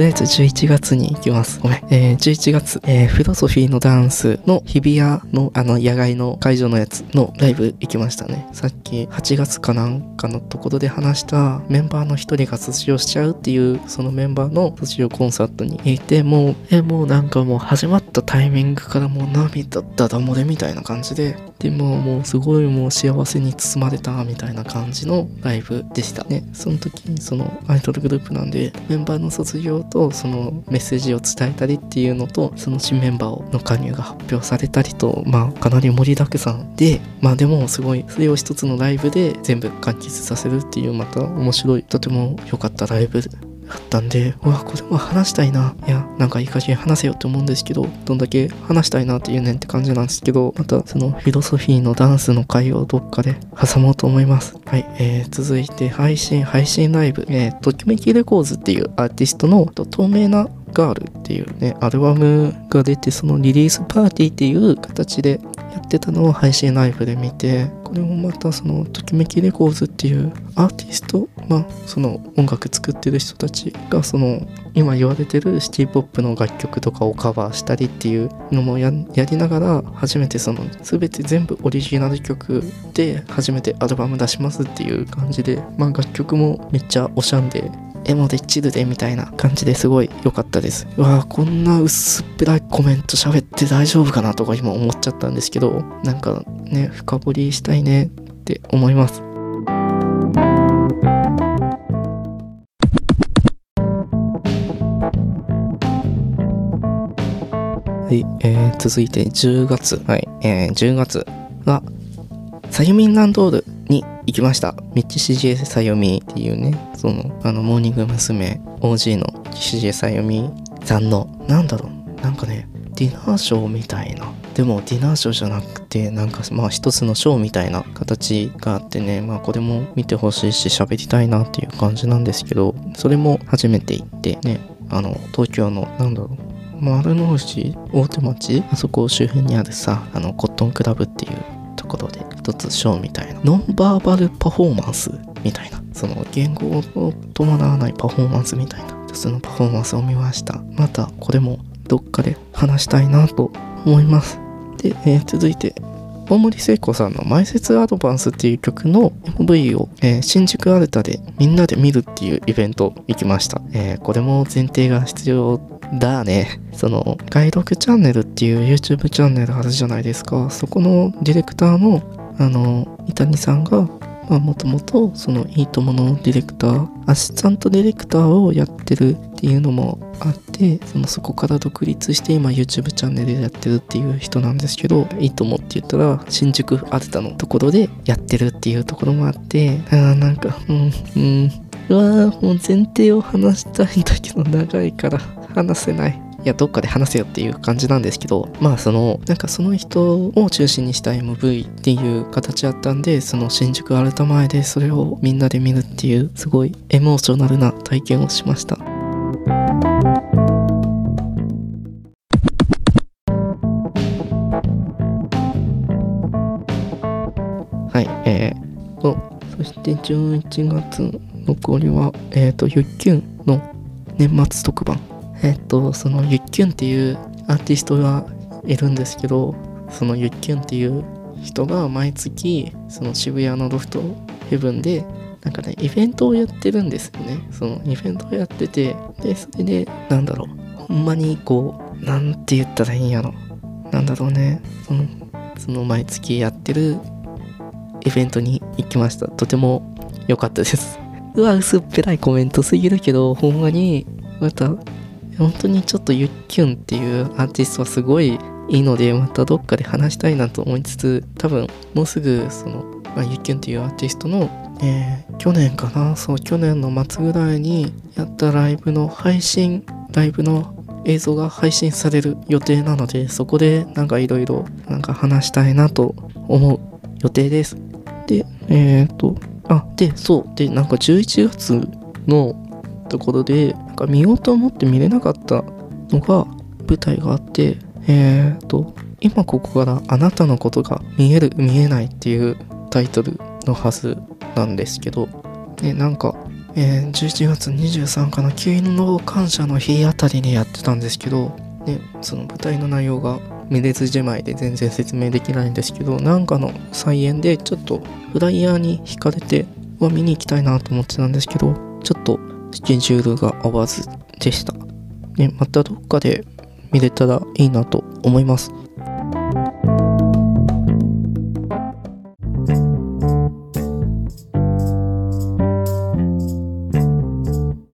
とりあえず11月に行きます。ごめん。えー、11月、えー、フィロソフィーのダンスの日比谷のあの野外の会場のやつのライブ行きましたね。さっき8月かなんかのところで話したメンバーの一人が卒業しちゃうっていうそのメンバーの卒業コンサートに行って、もう、え、もうなんかもう始まったタイミングからもう涙ダダ漏れみたいな感じで、でももうすごいもう幸せに包まれたみたいな感じのライブでしたね。その時にそのアイドルグループなんでメンバーの卒業とそのメッセージを伝えたりっていうのとその新メンバーの加入が発表されたりとまあかなり盛りだくさんでまあでもすごいそれを一つのライブで全部完結させるっていうまた面白いとても良かったライブだったんで、うわ、これは話したいな。いや、なんかいい加減話せよって思うんですけど、どんだけ話したいなっていうねんって感じなんですけど、またそのフィロソフィーのダンスの回をどっかで挟もうと思います。はい、えー、続いて配信、配信ライブ、えー、ときめきレコーズっていうアーティストの透明なガールっていうね、アルバムが出て、そのリリースパーティーっていう形でやってたのを配信ライブで見て、これもまたそのときめきレコーズっていうアーティスト、まあその音楽作ってる人たちがその今言われてるシティポップの楽曲とかをカバーしたりっていうのもやりながら初めてその全て全部オリジナル曲で初めてアルバム出しますっていう感じで、まあ楽曲もめっちゃおしゃんでエモでチルでみたいな感じですごい良かったです。うわぁ、こんな薄っぺらいコメント喋って大丈夫かなとか今思っちゃったんですけど、なんかね、深掘りしたいねって思います。はい、えー、続いて10月。はい、えー、10月は、さゆみんランドールに行きました。ミッチ CJ さゆみっていうね、その、あの、モーニング娘。OG の CJ さゆみさんの、なんだろう、なんかね、ディナーショーみたいな。でも、ディナーショーじゃなくて、なんか、まあ、一つのショーみたいな形があってね、まあ、これも見てほしいし、喋りたいなっていう感じなんですけど、それも初めて行って、ね、あの、東京の、なんだろう、丸の内大手町あそこ周辺にあるさあのコットンクラブっていうところで一つショーみたいなノンバーバルパフォーマンスみたいなその言語を伴わないパフォーマンスみたいなそのパフォーマンスを見ました。またこれもどっかで話したいなと思います。で、えー続いて大森聖子さんの「前説アドバンス」っていう曲の MV を、えー新宿アルタでみんなで見るっていうイベント行きました、えーこれも前提が必要だね。その外録チャンネルっていう YouTube チャンネルあるじゃないですか。そこのディレクターのあの伊谷さんがまあもともとそのいいとものディレクターアシスタントディレクターをやってるっていうのもあってそのそこから独立して今 YouTube チャンネルでやってるっていう人なんですけどいいともって言ったら新宿アルタのところでやってるっていうところもあってあーなんかうんうん。うわーもう前提を話したいんだけど長いから。話せない。いやどっかで話せよっていう感じなんですけどまあそのなんかその人を中心にした MV っていう形だったんでその新宿アルタ前でそれをみんなで見るっていうすごいエモーショナルな体験をしました。はいえー、とそして11月残りはえっ、とゆっきゅんの年末特番。えっと、そのゆっきゅんっていうアーティストがいるんですけど、そのゆっきゅんっていう人が毎月、その渋谷のロフトヘブンで、なんかね、イベントをやってるんですよね。そのイベントをやってて、で、それで、なんだろう、ほんまにこう、なんて言ったらいいんやろ。なんだろうね、その、その毎月やってるイベントに行きました。とても良かったです。うわ、薄っぺらいコメントすぎるけど、ほんまに、また、本当にちょっとゆっきゅんっていうアーティストはすごいいいのでまたどっかで話したいなと思いつつ多分もうすぐその、まあ、ゆっきゅんっていうアーティストの、えー去年かなそう去年の末ぐらいにやったライブの配信ライブの映像が配信される予定なのでそこでなんかいろいろなんか話したいなと思う予定です。でえっ、とあでそうでなんか11月のところでか見ようと思って見れなかったのが舞台があってえっ、と今ここからあなたのことが見える見えないっていうタイトルのはずなんですけどでなんかえー11月23かな勤労感謝の日あたりにやってたんですけどねその舞台の内容がめでずじまいで全然説明できないんですけどなんかの再演でちょっとフライヤーに惹かれては見に行きたいなと思ってたんですけどちょっとスケジュールが合わずでした、ね、またどっかで見れたらいいなと思います。